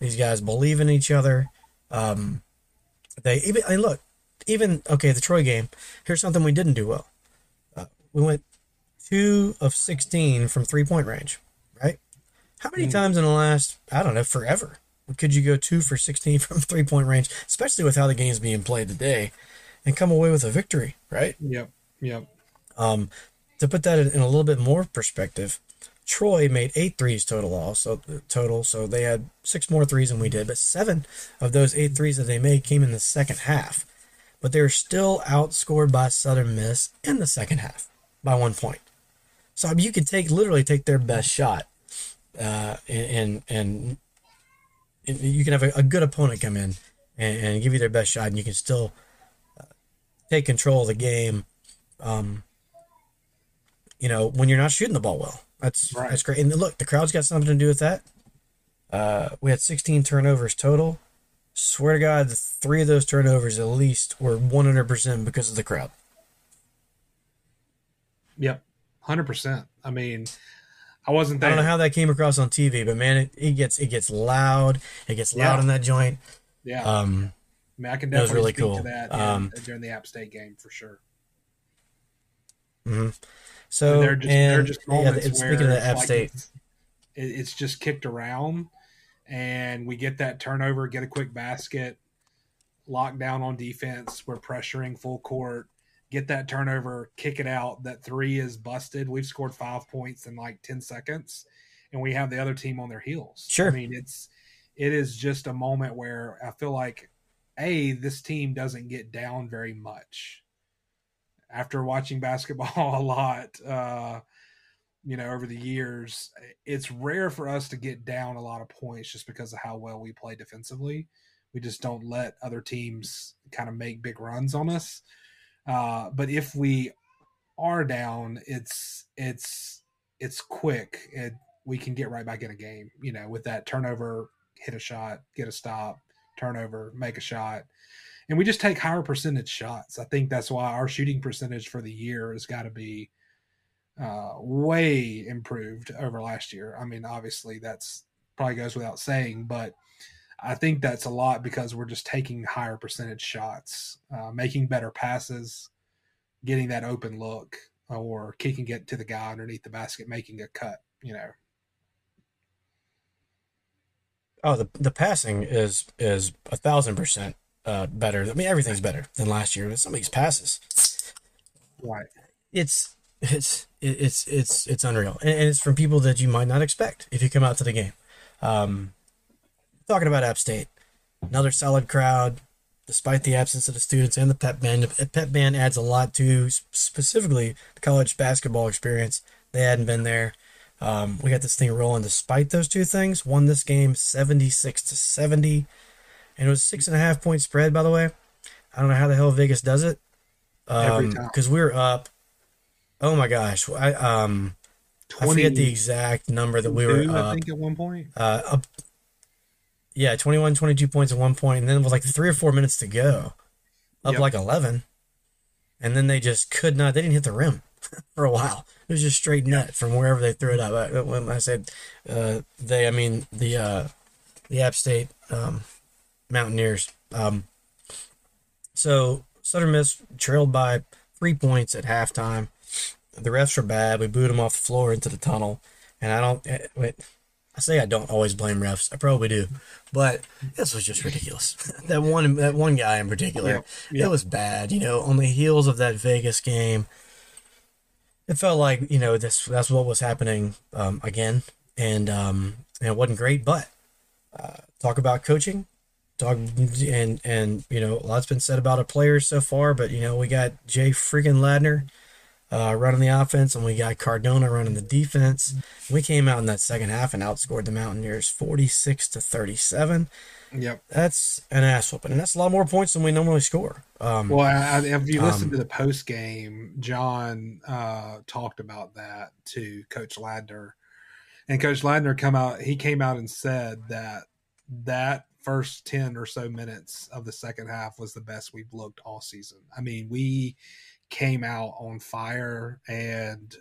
A: These guys believe in each other. Um, they even and look, even okay, the Troy game. Here's something we didn't do well. Uh, we went two of sixteen from three point range? How many times in the last I don't know forever could you go two for sixteen from three point range, especially with how the game's being played today, and come away with a victory, right?
B: Yep. Yep.
A: Um, to put that in, in a little bit more perspective, Troy made eight threes total. Also total, so they had six more threes than we did, but seven of those eight threes that they made came in the second half. But they were still outscored by Southern Miss in the second half by one point. So I mean, you could take literally take their best shot, uh, and and, and you can have a, a good opponent come in and, and give you their best shot, and you can still uh, take control of the game um, you know, when you're not shooting the ball well. That's
B: Right.
A: that's great. And look, the crowd's got something to do with that. Uh, we had 16 turnovers total. Swear to God, the three of those turnovers at least were 100% because of the crowd.
B: Yep. Hundred percent. I mean, I wasn't
A: I don't know how that came across on TV, but man, it, it gets it gets loud. It gets loud
B: Yeah.
A: in that joint.
B: yeah.
A: Um,
B: I mean, I can
A: that was
B: definitely
A: really
B: speak
A: cool.
B: to that
A: Um,
B: in- during the App State game for sure.
A: so
B: And they're just
A: and
B: they're just
A: yeah,
B: moments where
A: speaking of the
B: it's
A: App
B: like
A: State,
B: it's, it's just kicked around, and we get that turnover, get a quick basket, lock down on defense. We're pressuring full court, get that turnover, kick it out. That three is busted. We've scored five points in like ten seconds, and we have the other team on their heels.
A: Sure.
B: I mean it's it is just a moment where I feel like a this team doesn't get down very much after watching basketball a lot uh you know over the years it's rare for us to get down a lot of points just because of how well we play defensively we just don't let other teams kind of make big runs on us uh but if we are down it's it's it's quick it we can get right back in a game you know with that turnover hit a shot get a stop turnover make a shot and we just take higher percentage shots. I think that's why our shooting percentage for the year has got to be uh, way improved over last year. I mean, obviously that's probably goes without saying, but I think that's a lot because we're just taking higher percentage shots, uh, making better passes, getting that open look, or kicking it to the guy underneath the basket, making a cut. You know,
A: oh, the the passing is is a thousand percent uh, better. I mean, everything's better than last year. But some of these passes,
B: right?
A: it's it's it's it's it's unreal, and, and it's from people that you might not expect if you come out to the game. Um, talking about App State, another solid crowd, despite the absence of the students and the pep band. The pep band adds a lot to specifically the college basketball experience. They hadn't been there. Um, we got this thing rolling despite those two things. Won this game seventy six to seventy, and it was six and a half point spread. By the way, I don't know how the hell Vegas does it
B: Every time.
A: because we were up. Oh my gosh, I um I forget the exact number that we were
B: Two, I
A: up.
B: think at one point.
A: Uh, up yeah, 21, 22 points at one point, and then it was like three or four minutes to go, up
B: Yep.
A: like eleven, and then they just could not. They didn't hit the rim for a while. It was just straight nut from wherever they threw it up. I, when I said uh, they, I mean the uh, the App State um, Mountaineers. Um, so Southern Miss trailed by three points at halftime. The refs were bad. We booed them off the floor into the tunnel, and I don't. eh, Wait, I say I don't always blame refs. I probably do, but this was just ridiculous. that one, that one guy in particular,
B: Yeah, yeah.
A: it was bad. You know, on the heels of that Vegas game, it felt like you know this. That's what was happening um, again, and um, and it wasn't great. But uh, talk about coaching, talk and and you know a lot's been said about a player so far, but you know we got Jay freaking Ladner uh, running the offense, and we got Cardona running the defense. We came out in that second half and outscored the Mountaineers forty six to thirty seven.
B: Yep,
A: that's an ass whooping, and that's a lot more points than we normally score. Um,
B: well, I, if you listen um, to the post game, John uh, talked about that to Coach Ladner, and Coach Ladner come out. He came out and said that that first 10 or so minutes of the second half was the best we've looked all season. I mean, we came out on fire and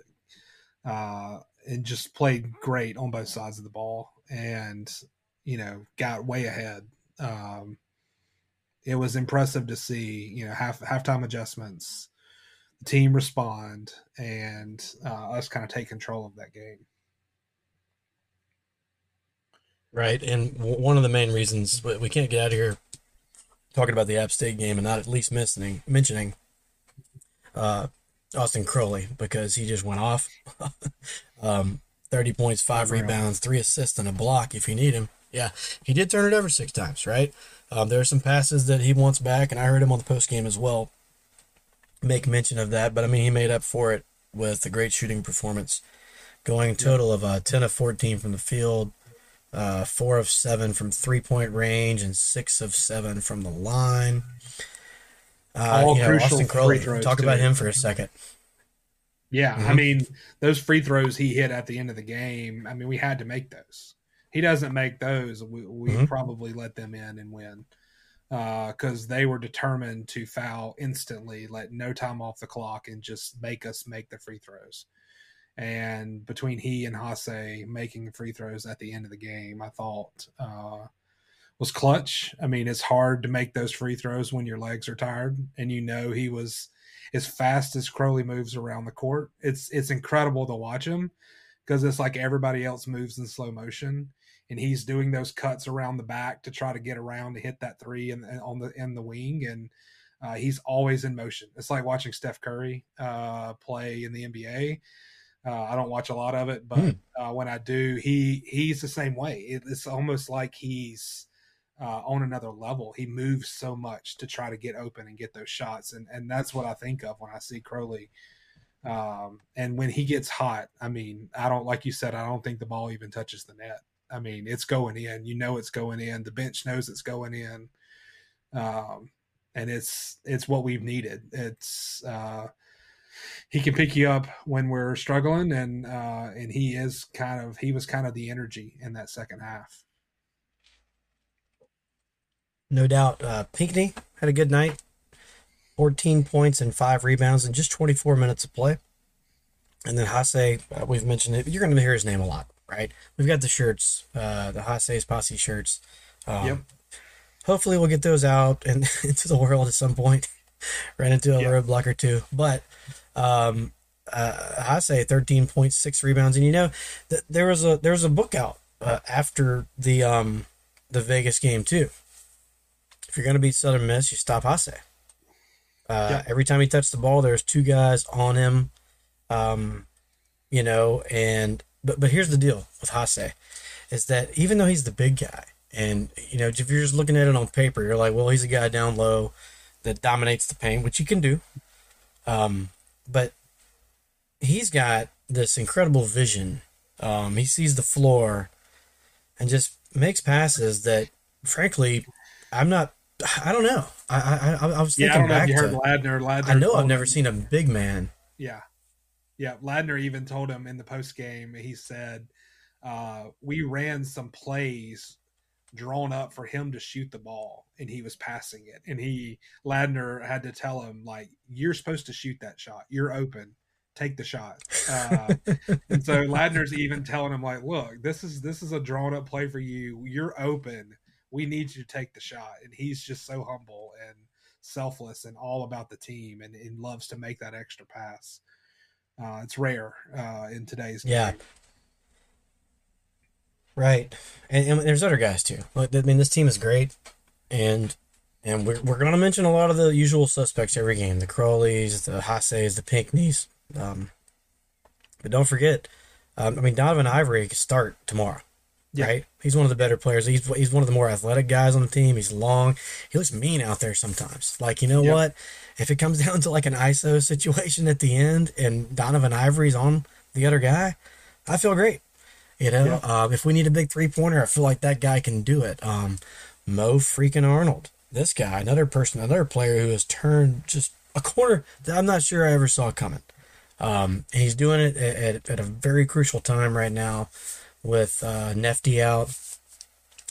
B: uh and just played great on both sides of the ball and you know got way ahead. Um it was impressive to see you know half halftime adjustments the team respond and uh, us kind of take control of that game.
A: Right and one of the main reasons we can't get out of here talking about the app state game and not at least mentioning mentioning uh, Austin Crowley because he just went off. um, 30 points, five rebounds, three assists, and a block if you need him. Yeah, he did turn it over six times, right? Um, there are some passes that he wants back, and I heard him on the post game as well make mention of that. But I mean, he made up for it with a great shooting performance, going total of uh, 10 of 14 from the field, uh, four of seven from three point range, and six of seven from the line. Uh, All you know, Austin Crowley. Talk too. about him for a second.
B: Yeah, mm-hmm. I mean those free throws he hit at the end of the game. I mean, we had to make those. He doesn't make those, we, we mm-hmm. probably let them in and win because uh, they were determined to foul instantly, let no time off the clock, and just make us make the free throws. And between he and Haase making free throws at the end of the game, I thought uh, was clutch. I mean, it's hard to make those free throws when your legs are tired, and you know he was as fast as Crowley moves around the court. It's it's incredible to watch him because it's like everybody else moves in slow motion, and he's doing those cuts around the back to try to get around to hit that three and on the in the wing, and uh, he's always in motion. It's like watching Steph Curry uh, play in the NBA. Uh, I don't watch a lot of it, but mm. uh, when I do, he he's the same way. It, it's almost like he's uh, on another level. He moves so much to try to get open and get those shots, and and that's what I think of when I see Crowley. Um, and when he gets hot, I mean, I don't like you said, I don't think the ball even touches the net. I mean, it's going in. You know, it's going in. The bench knows it's going in, um, and it's it's what we've needed. It's uh, he can pick you up when we're struggling, and uh, and he is kind of he was kind of the energy in that second half
A: no doubt. Uh, Pinckney had a good night. 14 points and five rebounds in just 24 minutes of play. And then Haase, uh, we've mentioned it. You're going to hear his name a lot, right? We've got the shirts, uh, the Haase's Posse shirts. Um, yep. Hopefully, we'll get those out and into the world at some point. Ran into a yep. roadblock or two, but um, uh, Haase 13.6 rebounds, and you know, th- there was a there was a book out uh, after the um, the Vegas game too if you're going to beat Southern Miss, you stop Haase. Uh, yep. Every time he touched the ball, there's two guys on him. Um, you know, and but but here's the deal with Haase, is that even though he's the big guy, and you know, if you're just looking at it on paper, you're like, well, he's a guy down low that dominates the paint, which he can do. Um, but he's got this incredible vision. Um, he sees the floor and just makes passes that, frankly, I'm not I don't know. I I, I was thinking yeah, I don't know if you heard to, Ladner. Ladner. I know I've never him, seen a big man.
B: Yeah, yeah. Ladner even told him in the post game. He said, uh, "We ran some plays drawn up for him to shoot the ball, and he was passing it. And he Ladner had to tell him like, "You're supposed to shoot that shot. You're open." take the shot. Uh, and so Ladner's even telling him like, look, this is this is a drawn up play for you. You're open we need you to take the shot. And he's just so humble and selfless and all about the team and, and loves to make that extra pass. Uh, it's rare uh, in today's
A: yeah. Right, and, and, there's other guys too. I mean, this team is great, and and we're, we're going to mention a lot of the usual suspects every game: the Crowleys, the Haases, the Pinckneys. Um, but don't forget, um, I mean, Donovan Ivory can start tomorrow. Yeah. Right, he's one of the better players. He's he's one of the more athletic guys on the team. He's long. He looks mean out there sometimes. Like you know yep. what? If it comes down to like an ISO situation at the end and Donovan Ivory's on the other guy, I feel great. You know, yep. uh, if we need a big three pointer, I feel like that guy can do it. Um, Mo freaking Arnold, this guy, another person, another player who has turned just a corner that I'm not sure I ever saw coming. Um, and he's doing it at, at, at, a very crucial time right now with uh, Nefty out,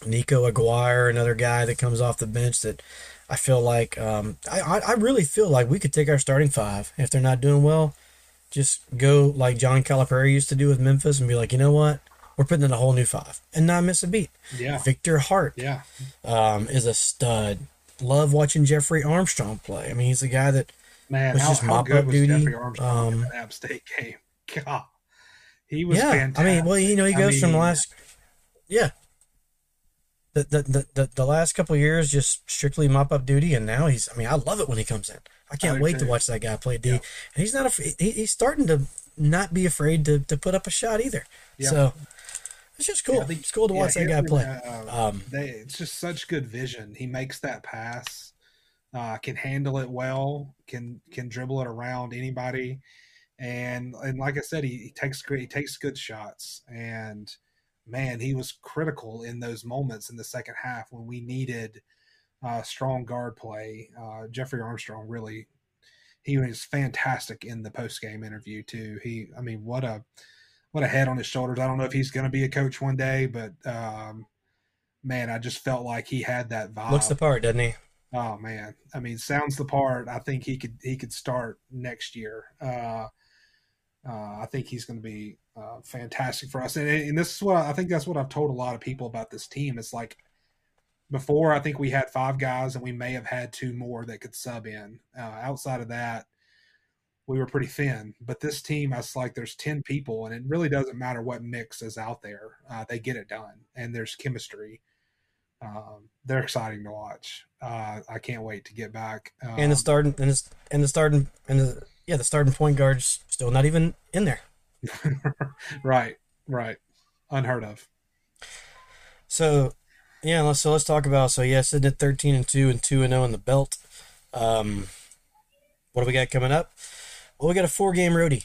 A: Nico Aguirre, another guy that comes off the bench that I feel like um, I, I really feel like we could take our starting five if they're not doing well, just go like John Calipari used to do with Memphis and be like, you know what, we're putting in a whole new five and not miss a beat.
B: Yeah,
A: Victor Hart,
B: yeah,
A: um, is a stud. Love watching Jeffrey Armstrong play. I mean, he's a guy that
B: man was how, just mop up duty. Jeffrey Armstrong um, in App State game? God. He was yeah. Fantastic.
A: I mean, well, you know, he goes I mean, from the last, yeah, the, the the the last couple years just strictly mop up duty, and now he's. I mean, I love it when he comes in. I can't I wait to watch that guy play D. Yeah. And he's not a. He, he's starting to not be afraid to, to put up a shot either. Yeah. So it's just cool. Yeah, it's cool to watch that guy play. Uh, um,
B: they, it's just such good vision. He makes that pass, uh, can handle it well, can can dribble it around anybody and and like I said, he, he takes great, he takes good shots, and man, he was critical in those moments in the second half when we needed uh, strong guard play. Uh, Jeffrey Armstrong really, he was fantastic in the post game interview too. He, I mean, what a what a head on his shoulders. I don't know if he's going to be a coach one day, but um, man, I just felt like he had that vibe.
A: Looks the part, doesn't he?
B: Oh man, I mean, sounds the part. I think he could he could start next year. Uh, uh, I think he's going to be uh, fantastic for us. And, and this is what I think that's what I've told a lot of people about this team. It's like before, I think we had five guys, and we may have had two more that could sub in. Uh, outside of that, we were pretty thin. But this team, it's like there's ten people, and it really doesn't matter what mix is out there. Uh, they get it done, and there's chemistry. Um, they're exciting to watch. Uh, I can't wait to get back.
A: Um, and the starting and the, and the starting and the yeah, the starting point guard's still not even in there.
B: right, right, unheard of.
A: So, yeah, let's so let's talk about so yeah, sitting at thirteen and two and two and zero in the belt. Um, what do we got coming up? Well, we got a four game roadie.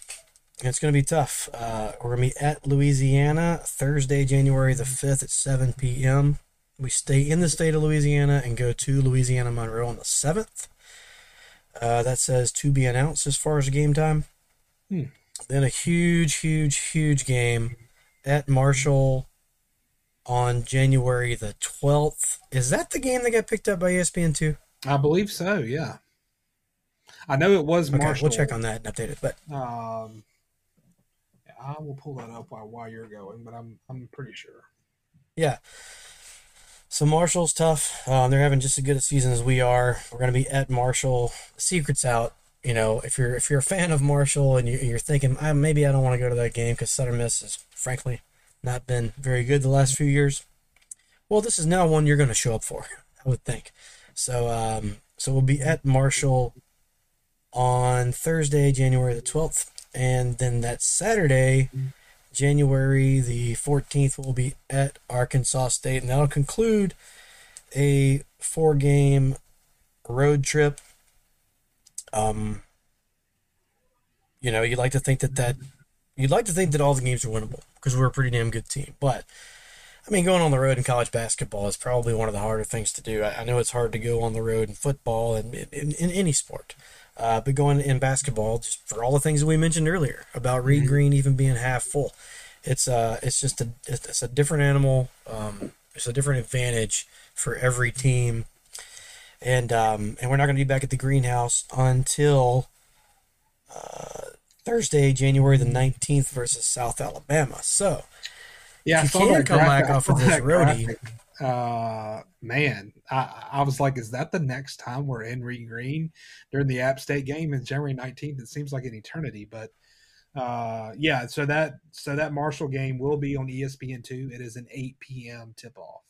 A: It's going to be tough. Uh, we're going to be at Louisiana Thursday, January the 5th at 7 p.m. We stay in the state of Louisiana and go to Louisiana Monroe on the 7th. Uh, that says to be announced as far as game time. Hmm. Then a huge, huge, huge game at Marshall on January the 12th. Is that the game that got picked up by ESPN2?
B: I believe so, yeah. I know it was okay, Marshall.
A: We'll check on that and update it. But
B: um, I will pull that up while, while you're going, but I'm I'm pretty sure.
A: Yeah. So Marshall's tough. Um, they're having just as good a season as we are. We're going to be at Marshall. Secret's out. You know, if you're if you're a fan of Marshall and you, are thinking ah, maybe I don't want to go to that game because Southern Miss has frankly not been very good the last few years. Well, this is now one you're going to show up for. I would think. So um, so we'll be at Marshall on Thursday, January the twelfth, and then that Saturday. January the 14th, will be at Arkansas State, and that'll conclude a four game road trip. Um, you know, you'd like to think that that you'd like to think that all the games are winnable because we're a pretty damn good team. But I mean, going on the road in college basketball is probably one of the harder things to do. I, I know it's hard to go on the road in football and in, in, in any sport. Uh, but going in basketball, just for all the things that we mentioned earlier about Reed mm-hmm. Green even being half full, it's uh it's just a it's a different animal. Um, it's a different advantage for every team, and um, and we're not going to be back at the greenhouse until uh, Thursday, January the nineteenth versus South Alabama. So
B: yeah, you can come back off of this roadie. Uh, man, I, I was like, is that the next time we're in Reed Green during the App State game in January 19th? It seems like an eternity, but uh, yeah, so that so that Marshall game will be on ESPN two. It is an eight p.m. tip off,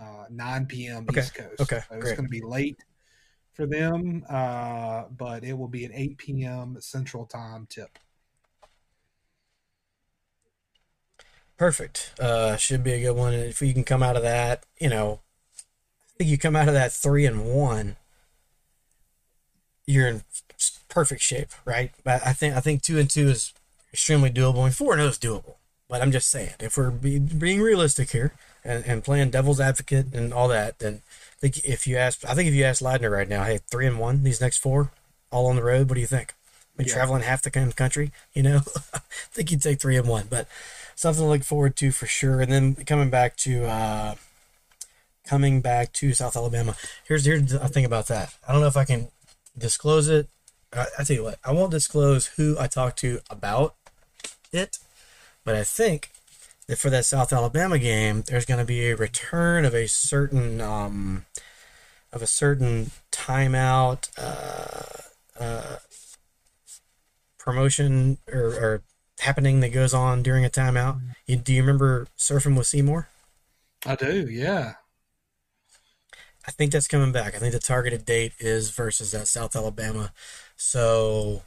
B: uh, nine p.m.
A: Okay.
B: East Coast.
A: Okay,
B: so it's going to be late for them, uh, but it will be an eight p.m. Central Time tip.
A: Perfect. Uh, should be a good one. If you can come out of that, you know, I think you come out of that three and one, you're in perfect shape, right? But I think I think two and two is extremely doable, and four and zero is doable. But I'm just saying, if we're be, being realistic here and, and playing devil's advocate and all that, then I think if you ask, I think if you ask Ladner right now, hey, three and one, these next four, all on the road, what do you think? Been yeah. traveling half the country, you know. I think you'd take three and one, but something to look forward to for sure. And then coming back to uh, coming back to South Alabama. Here's here's the thing about that. I don't know if I can disclose it. I, I tell you what, I won't disclose who I talked to about it, but I think that for that South Alabama game, there's going to be a return of a certain um, of a certain timeout uh, uh, promotion or, or, happening that goes on during a timeout. You, do you remember surfing with Seymour?
B: I do. Yeah.
A: I think that's coming back. I think the targeted date is versus that South Alabama. So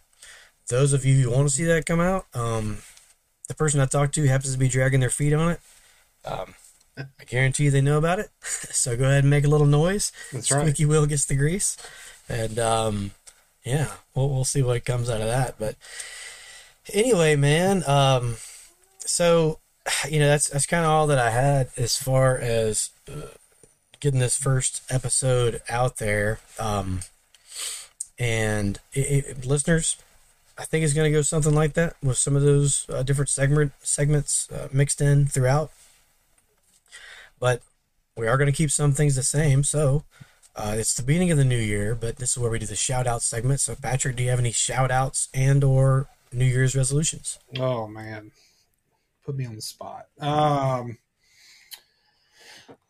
A: those of you who want to see that come out, um, the person I talked to happens to be dragging their feet on it. Um, I guarantee you they know about it. so go ahead and make a little noise.
B: That's right.
A: Squeaky wheel gets the grease, and um, yeah, we'll we'll see what comes out of that. But anyway, man. Um, so you know that's that's kind of all that I had as far as uh, getting this first episode out there. Um, and it, it, listeners, I think it's going to go something like that with some of those uh, different segment segments uh, mixed in throughout. But we are going to keep some things the same. So uh, it's the beginning of the new year, but this is where we do the shout out segment. So Patrick, do you have any shout outs and or New Year's resolutions?
B: Oh man, put me on the spot. Um,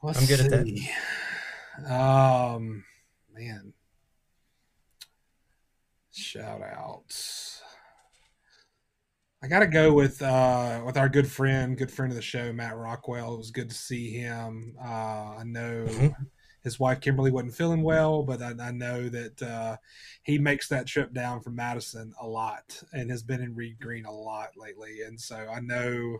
A: I'm good
B: see. at that. Um, man, shout outs. I got to go with uh, with our good friend, good friend of the show, Matt Rockwell. It was good to see him. Uh, I know mm-hmm. His wife Kimberly wasn't feeling well, but I, I know that uh, he makes that trip down from Madison a lot and has been in Reed Green a lot lately. And so I know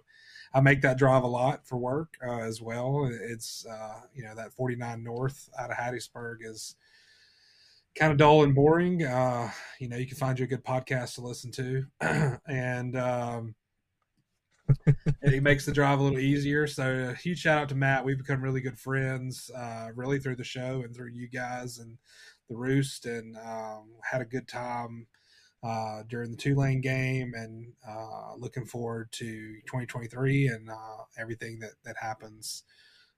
B: I make that drive a lot for work uh, as well. It's uh, you know that 49 North out of Hattiesburg is kind of dull and boring. Uh, you know, you can find you a good podcast to listen to, and um, it makes the drive a little easier. So, a huge shout out to Matt. We've become really good friends, uh, really through the show and through you guys and the Roost, and um, had a good time. Uh, during the Tulane game, and uh, looking forward to 2023 and uh, everything that that happens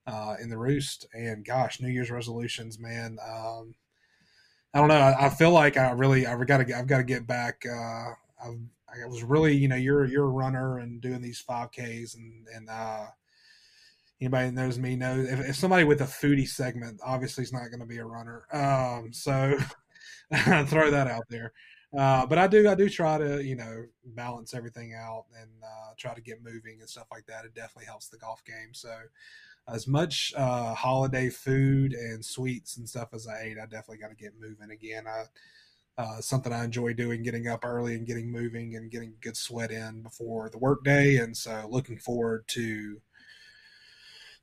B: uh, in the Roost. And gosh, New Year's resolutions, man. Um, I don't know. I, I feel like I really I've got to I've got to get back. Uh, I've, I was really you know you're you're a runner and doing these five Ks and and uh, anybody that knows me knows if, if, somebody with a foodie segment obviously is not going to be a runner. Um, so throw that out there. Uh, but I do I do try to you know balance everything out and uh, try to get moving and stuff like that. It definitely helps the golf game. So as much uh, holiday food and sweets and stuff as I ate, I definitely got to get moving again. I uh, something I enjoy doing, getting up early and getting moving and getting good sweat in before the workday, and so looking forward to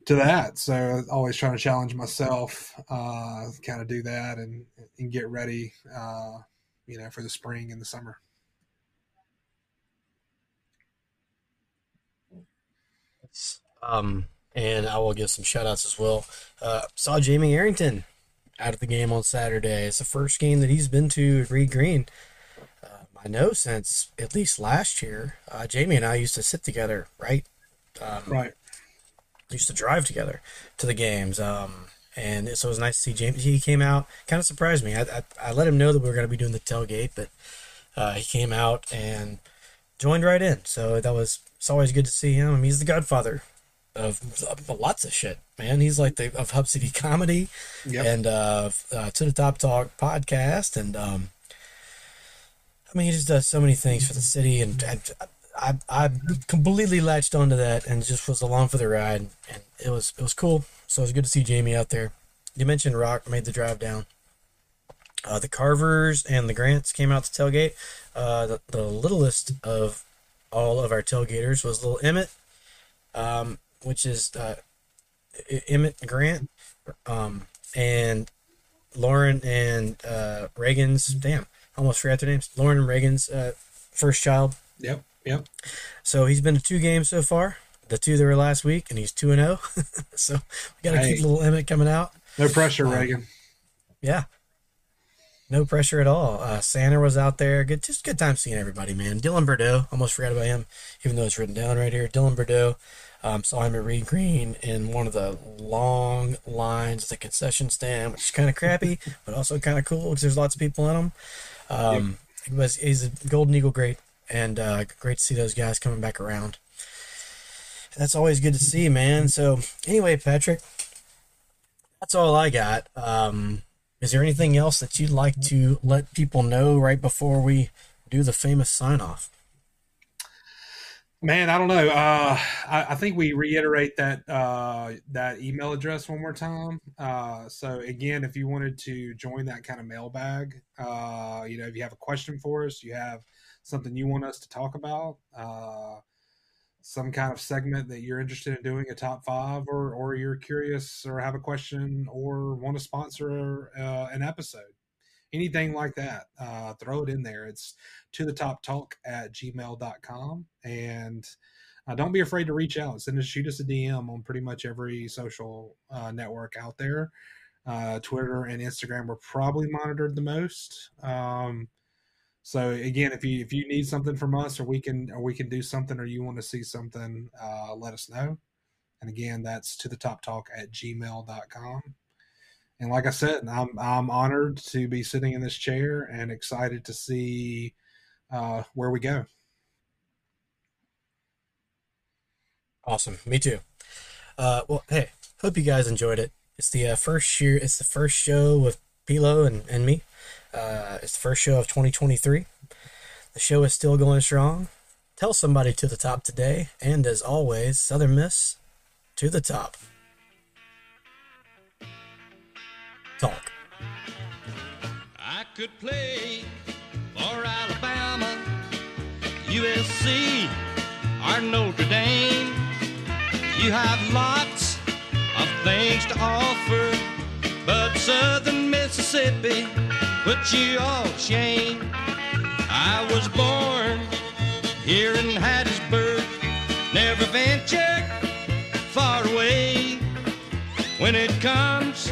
B: to that. So always trying to challenge myself, uh, kind of do that and and get ready, uh, you know, for the spring and the summer.
A: Um, and I will give some shout outs as well. Uh, saw Jamie Arrington out of the game on Saturday. It's the first game that he's been to at Reed Green. Uh, I know since at least last year. Uh, Jamie and I used to sit together, right?
B: Um, right.
A: Used to drive together to the games. Um, and so it was nice to see James. He came out, kind of surprised me. I, I, I let him know that we were going to be doing the tailgate, but uh, he came out and joined right in. So that was it's always good to see him. He's the godfather of, of, lots of shit, man. He's like the of Hub City Comedy yep. and uh, uh, To the Top Talk podcast, and um, I mean, he just does so many things for the city, and, and I I completely latched onto that and just was along for the ride, and it was it was cool. So it was good to see Jamie out there. You mentioned Rock made the drive down. Uh, the Carvers and the Grants came out to tailgate. Uh, the, the littlest of all of our tailgaters was little Emmett um, which is uh, Emmett Grant, um, and Lauren and uh, Reagan's. Damn, almost forgot their names. Lauren and Reagan's uh, first child.
B: Yep. Yep.
A: So he's been to two games so far. The two that were last week, and he's two and zero. so we got to
B: Hey.
A: keep little Emmett coming out.
B: No pressure,
A: Um,
B: Reagan.
A: Yeah. No pressure at all. Uh, Santa was out there. Good, just good time seeing everybody, man. Dylan Bordeaux, almost forgot about him, even though it's written down right here. Dylan Bordeaux, um, saw him at Reed Green in one of the long lines at the concession stand, which is kind of crappy, but also kind of cool because there's lots of people in them. Um, he was he's a Golden Eagle great, and uh, great to see those guys coming back around. That's always good to see, man. So anyway, Patrick, that's all I got. Um, is there anything else that you'd like to let people know right before we do the famous sign off?
B: Man, I don't know. Uh, I, I think we reiterate that uh, that email address one more time. Uh, so again, if you wanted to join that kind of mailbag, uh, you know, if you have a question for us, you have something you want us to talk about, uh, some kind of segment that you're interested in doing, a top five, or or you're curious or have a question or want to sponsor uh, an episode, anything like that, uh, throw it in there. It's to the top talk at gmail.com and uh, don't be afraid to reach out. Send us shoot us a dm on pretty much every social uh, network out there. Uh, twitter and instagram were probably monitored the most. Um, so again if you if you need something from us or we can or we can do something or you want to see something uh, let us know. And again that's to the top talk at gmail.com and like i said i'm i'm honored to be sitting in this chair and excited to see uh, where we go.
A: Awesome. Me too. Uh, well, hey, hope you guys enjoyed it. It's the uh, first year. It's the first show with Pilo and, and me. Uh, it's the first show of 2023. The show is still going strong. Tell somebody to the top today. And as always, Southern Miss to the top. Talk.
C: I could play for Alabama, USC, or Notre Dame. You have lots of things to offer, but Southern Mississippi puts you all shame. I was born here in Hattiesburg, never ventured far away. When it comes